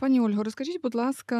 Пані Ольго, розкажіть, будь ласка,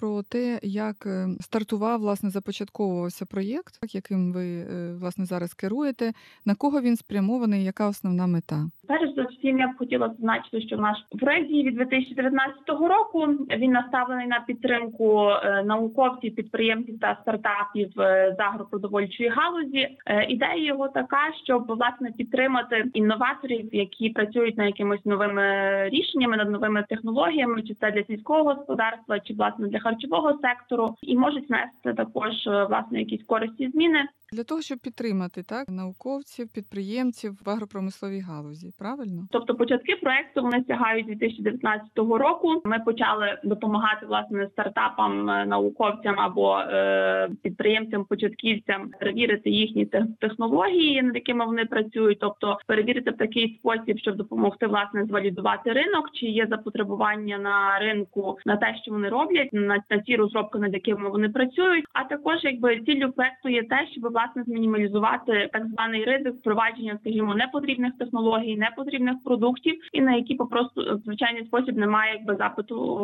про те, як е, стартував, власне, започатковувався проєкт, яким ви е, власне зараз керуєте, на кого він спрямований, яка основна мета? Перш за всім я б хотіла зазначити, що наш проект діє від 2019 року він наставлений на підтримку е, науковців, підприємців та стартапів е, з агропродовольчої галузі. Ідея його така, щоб власне підтримати інноваторів, які працюють над якимись новими рішеннями, над новими технологіями, чи це для сільського господарства, чи власне для харчового сектору, і можуть нести також е, власне якісь корисні зміни. Для того, щоб підтримати так науковців, підприємців в агропромисловій галузі, правильно? Тобто початки проекту вони сягають 2019 року. Ми почали допомагати власне стартапам, е, науковцям або е, підприємцям, початківцям перевірити їхні те- технології, над якими вони працюють, тобто перевірити в такий спосіб, щоб допомогти власне звалідувати ринок, чи є запотребування на ринку на те, що вони роблять, на, на ті розробки, над якими вони працюють. А також якби ціллю проекту є те, щоб власне змінімалізувати так званий ризик впровадження, скажімо, непотрібних технологій, непотрібних продуктів, і на які попросту звичайний спосіб немає якби запиту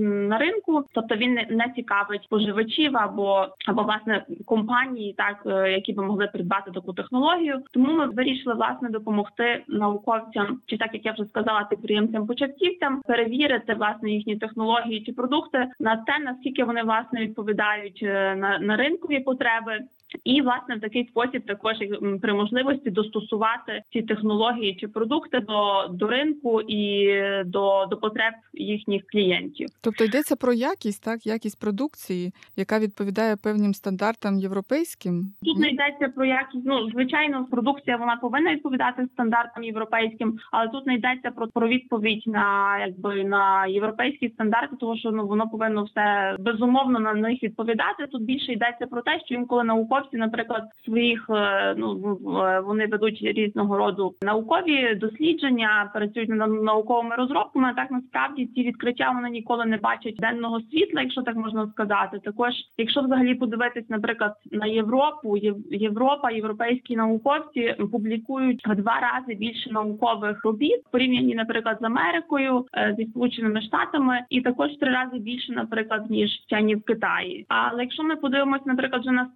на ринку, тобто він не, цікавить споживачів або або власне компанії, так е, які би могли придбати таку технологію. Тому ми вирішили власне допомогти науковцям, чи так як я вже сказала, підприємцям початківцям перевірити власне їхні технології чи продукти на те, наскільки вони власне відповідають е, на, на ринкові потреби. І власне в такий спосіб також при можливості достосувати ці технології чи продукти до, до ринку і до, до потреб їхніх клієнтів. Тобто йдеться про якість, так, якість продукції, яка відповідає певним стандартам європейським. Тут не йдеться про якість. Ну звичайно, продукція вона повинна відповідати стандартам європейським, але тут не йдеться про, про відповідь на якби на європейські стандарти, тому що ну воно повинно все безумовно на них відповідати. Тут більше йдеться про те, що інколи науковці, наприклад, своїх е, ну е, вони ведуть різного роду наукові дослідження, працюють над науковими розробками. Так насправді ці відкриття вони ніколи не бачать денного світла, якщо так можна сказати. Також, якщо взагалі подивитись, наприклад, на Європу, Європа, європейські науковці публікують в два рази більше наукових робіт в порівнянні, наприклад, з Америкою, е, зі сполученими штатами, і також три рази більше, наприклад, ніж вчені в Китаї. Але якщо ми подивимось, наприклад, вже на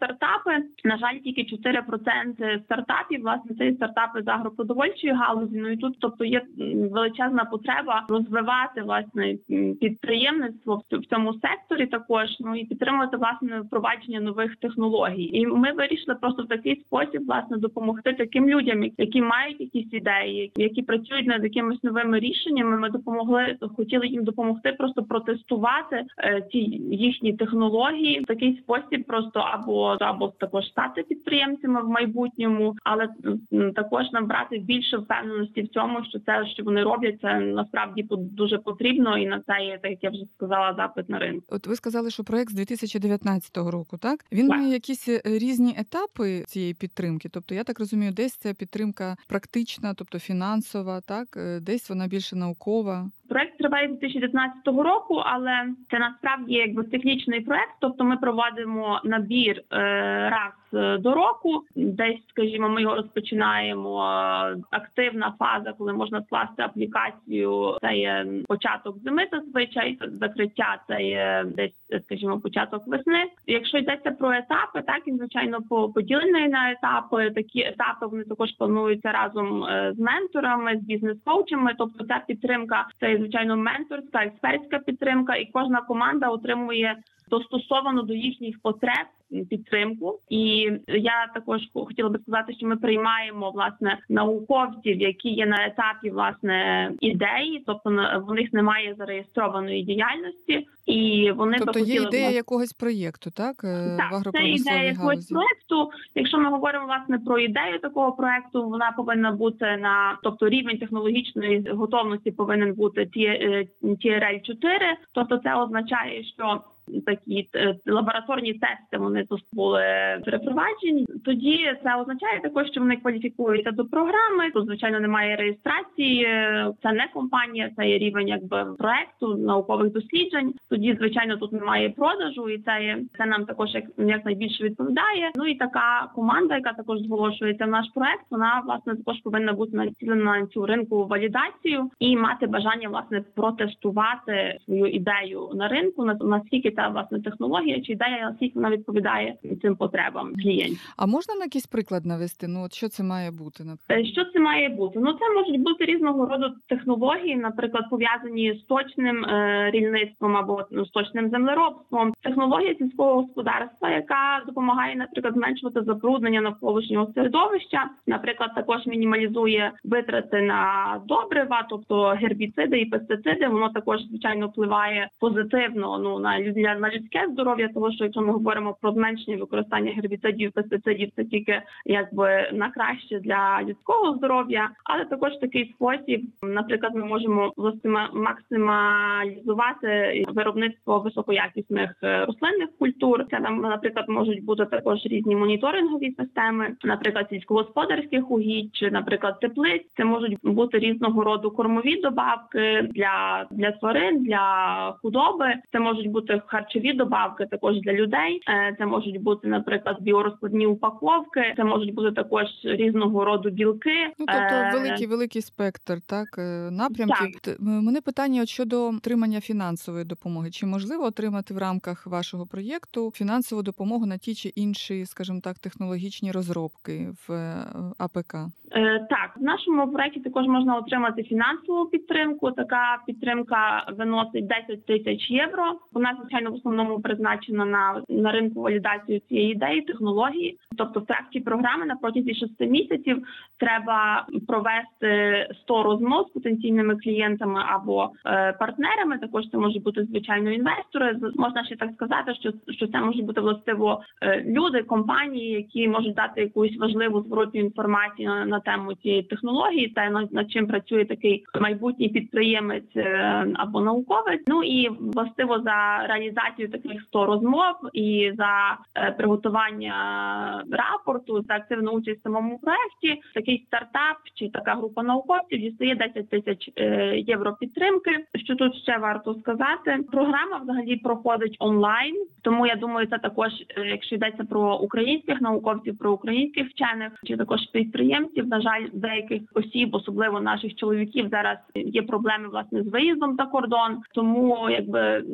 стартапи, на жаль, тільки 4% стартапів, власне, це є стартапи з агропродовольчої галузі. Ну і тут, тобто, є величезна потреба розвивати власне підприємництво в цьому секторі, також ну і підтримувати власне впровадження нових технологій. І ми вирішили просто в такий спосіб власне допомогти таким людям, які мають якісь ідеї, які працюють над якимись новими рішеннями. Ми допомогли, хотіли їм допомогти просто протестувати е, ці їхні технології в такий спосіб, просто або або також стати підприємцями в майбутньому, але також набрати більше впевненості в цьому, що це, що вони роблять, це насправді дуже потрібно, і на це є так, як я вже сказала, запит на ринку. От ви сказали, що проект з 2019 року, так? Він Так. має якісь е, різні етапи цієї підтримки. Тобто, я так розумію, десь це підтримка практична, тобто фінансова, так, е, десь вона більше наукова. Проект триває з 2019 року, але це насправді якби технічний проект. Тобто ми проводимо набір е, раз до року. Десь, скажімо, ми його розпочинаємо. е, Активна фаза, коли можна скласти аплікацію. Це є початок зими зазвичай. Закриття це є десь, е, скажімо, початок весни. Якщо йдеться про етапи, так він звичайно по- поділений на етапи. Такі етапи вони також плануються разом е, з менторами, з бізнес-коучами. Тобто ця підтримка це звичайно менторська, експертська підтримка, і кожна команда отримує достосовано до їхніх потреб підтримку. І я також хотіла би сказати, що ми приймаємо власне науковців, які є на етапі власне ідеї, тобто в них немає зареєстрованої діяльності, і вони Тобто є хотіли ідея власне, якогось проєкту, так? е, в так, це ідея якогось проекту. Якщо ми говоримо власне про ідею такого проекту, вона повинна бути на тобто рівень технологічної готовності повинен бути TRL 4 Тобто це означає, що такі е, лабораторні тести. Вони тут були перепроваджені. Тоді це означає також, що вони кваліфікуються до програми. Тут звичайно немає реєстрації. Це не компанія, це є рівень якби проекту наукових досліджень. Тоді, звичайно, тут немає продажу, і це є це нам також як, як найбільше відповідає. Ну і така команда, яка також зголошується в наш проект, вона власне також повинна бути націлена на цю ринку валідацію і мати бажання власне протестувати свою ідею на ринку. на- наскільки ця власне технологія чи ідея, наскільки вона відповідає цим потребам клієнтів. А можна на якийсь приклад навести? Ну, от що це має бути? Е, Що це має бути? Ну це можуть бути різного роду технології, наприклад, пов'язані з точним е, рільництвом або ну, з точним землеробством. Технологія сільського господарства, яка допомагає, наприклад, зменшувати забруднення навколишнього середовища, наприклад, також мінімалізує витрати на добрива, тобто гербіциди і пестициди. Воно також звичайно впливає позитивно ну на лю- на людське здоров'я, тому що якщо ми говоримо про зменшення використання гербіцидів, пестицидів, це тільки якби на краще для людського здоров'я, але також такий спосіб, наприклад, ми можемо власне максималізувати виробництво високоякісних е, рослинних культур. Це там, наприклад, можуть бути також різні моніторингові системи, наприклад, сільськогосподарських угідь чи, наприклад, теплиць. Це можуть бути різного роду кормові добавки для, для тварин, для худоби. Це можуть бути харчові добавки також для людей. Е, Це можуть бути, наприклад, біорозкладні упаковки. Це можуть бути також різного роду білки. Ну, тобто Е, великий великий спектр так е, напрямків. Т- Мене питання от щодо отримання фінансової допомоги. Чи можливо отримати в рамках вашого проєкту фінансову допомогу на ті чи інші, скажімо так, технологічні розробки в АПК? Так, в нашому проєкті також можна отримати фінансову підтримку. Така підтримка виносить 10 тисяч євро. Вона звичайно в основному призначена на, на ринку валідацію цієї ідеї, технології. Тобто, в тракті програми на протязі 6 місяців треба провести 100 розмов з потенційними клієнтами або е, партнерами. Також це можуть бути звичайно інвестори. Можна ще так сказати, що, що це можуть бути властиво е, люди, компанії, які можуть дати якусь важливу зворотню інформацію на, на тему цієї технології, та над, над чим працює такий майбутній підприємець е, або науковець. Ну і властиво за реалізацію таких 100 розмов і за е, приготування рапорту за активну участь в самому проекті. Такий стартап чи така група науковців дістає 10 тисяч е, євро підтримки. Що тут ще варто сказати? Програма взагалі проходить онлайн, тому я думаю, це також, е, якщо йдеться про українських науковців, про українських вчених чи також підприємців. На жаль, деяких осіб, особливо наших чоловіків, зараз є проблеми власне з виїздом за кордон. Тому якби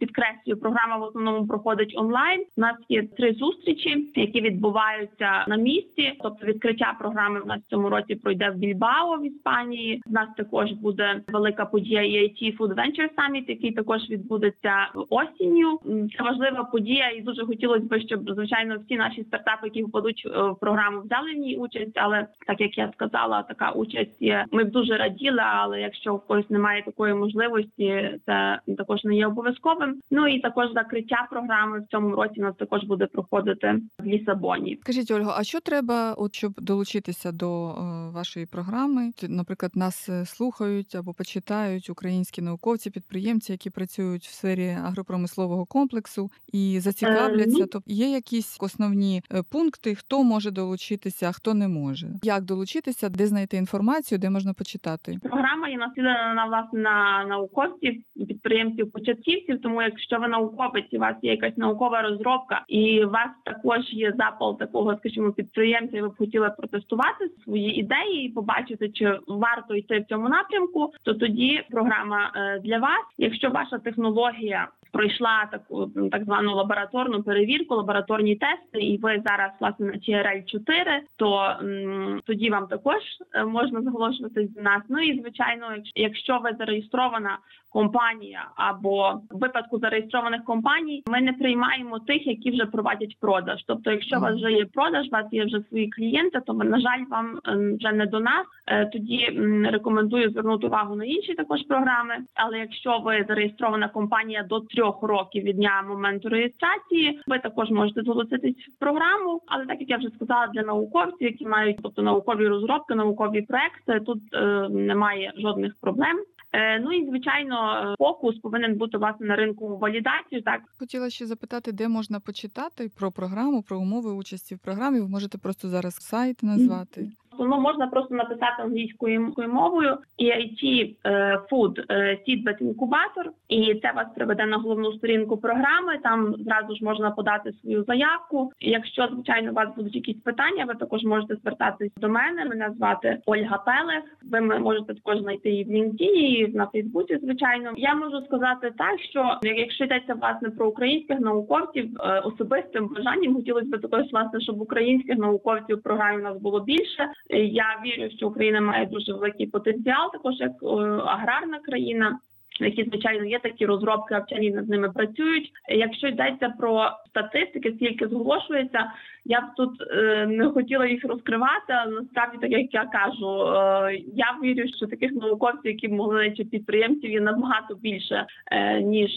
підкреслюю, програма в основному проходить онлайн. У нас є три зустрічі, які відбуваються на місці. Тобто відкриття програми в нас в цьому році пройде в Більбао в Іспанії. У нас також буде велика подія EIT Food Venture Summit, який також відбудеться осінню. Це важлива подія, і дуже хотілося б, щоб звичайно всі наші стартапи, які впадуть е, в програму, взяли в ній участь. Але так як я сказала, така участь є. Ми б дуже раділи, але якщо в когось немає такої можливості, це також не є обов'язковим. Ну і також закриття програми в цьому році у нас також буде проходити в Лісабоні. Скажіть, Ольго, а що треба, от щоб долучитися до е, вашої програми? Наприклад, нас е, слухають або почитають українські науковці, підприємці, які працюють в сфері агропромислового комплексу і зацікавляться. ну- Тобто є якісь основні е, пункти, хто може долучитися, а хто не може. Як долучитися, де знайти інформацію, де можна почитати? Програма є націлена на власне на науковців, підприємців, початківців. Тому якщо ви науковець, і у вас є якась наукова розробка, і у вас також є запал такого, скажімо, підприємця, і ви б хотіли протестувати свої ідеї і побачити, чи варто йти в цьому напрямку, то тоді програма е, для вас. Якщо ваша технологія пройшла таку так звану лабораторну перевірку, лабораторні тести, і ви зараз власне на TRL 4 то м, тоді вам також е, можна зголошуватись до нас. Ну і звичайно, якщо- ви зареєстрована компанія або в випадку зареєстрованих компаній, ми не приймаємо тих, які вже проводять продаж. Тобто, якщо у вас вже є продаж, у вас є вже свої клієнти, то на жаль, вам вже не до нас. Е, Тоді рекомендую звернути увагу на інші також програми. Але якщо ви зареєстрована компанія до трьох років від дня моменту реєстрації, ви також можете долучитись в програму. Але так як я вже сказала, для науковців, які мають тобто наукові розробки, наукові проекти, тут е, немає жодних проблем. Е, Ну і звичайно, фокус повинен бути власне на ринку валідації. Так Хотіла ще запитати, де можна почитати про програму, про умови участі в програмі. Ви можете просто зараз сайт назвати. Ну можна просто написати англійською мовою EIT е, Food е, Seedbed Incubator, і це вас приведе на головну сторінку програми. Там зразу ж можна подати свою заявку. Якщо звичайно у вас будуть якісь питання, ви також можете звертатись до мене. Мене звати Ольга Пелех. Ви можете також знайти її в LinkedIn і на Фейсбуці. Звичайно, я можу сказати так, що якщо йдеться власне про українських науковців, е, особистим бажанням хотілося б також власне, щоб українських науковців в програмі у нас було більше. Я вірю, що Україна має дуже великий потенціал, також як е, аграрна країна. В Які звичайно є такі розробки, а вчені над ними працюють. Якщо йдеться про статистики, скільки зголошується, я б тут е, не хотіла їх розкривати. але Насправді, так як я кажу, е, я вірю, що таких науковців, які б могли чи підприємців, є набагато більше е, ніж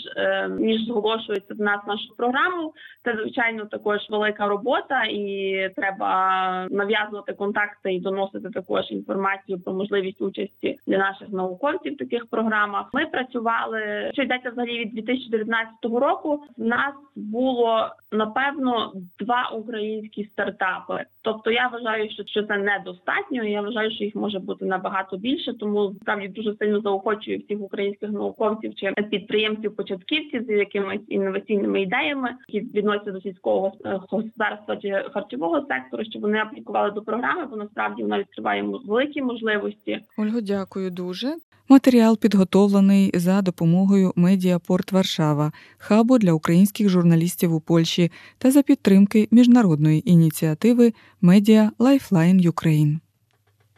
ніж зголошується в нас нашу програму. Це звичайно також велика робота, і треба нав'язувати контакти і доносити також інформацію про можливість участі для наших науковців в таких програмах. Ми працювали що йдеться взагалі від 2019 року. В нас було напевно два українські стартапи. Тобто я вважаю, що, що це недостатньо. і Я вважаю, що їх може бути набагато більше. Тому справді дуже сильно заохочую всіх українських науковців чи підприємців, початківців з якимись інноваційними ідеями, які відносяться до сільського господарства чи харчового сектору, щоб вони аплікували до програми, бо насправді вона відкриває великі можливості. Ольго, дякую дуже. Матеріал підготовлений за допомогою Медіапорт Варшава, хабу для українських журналістів у Польщі та за підтримки міжнародної ініціативи Media Lifeline Ukraine.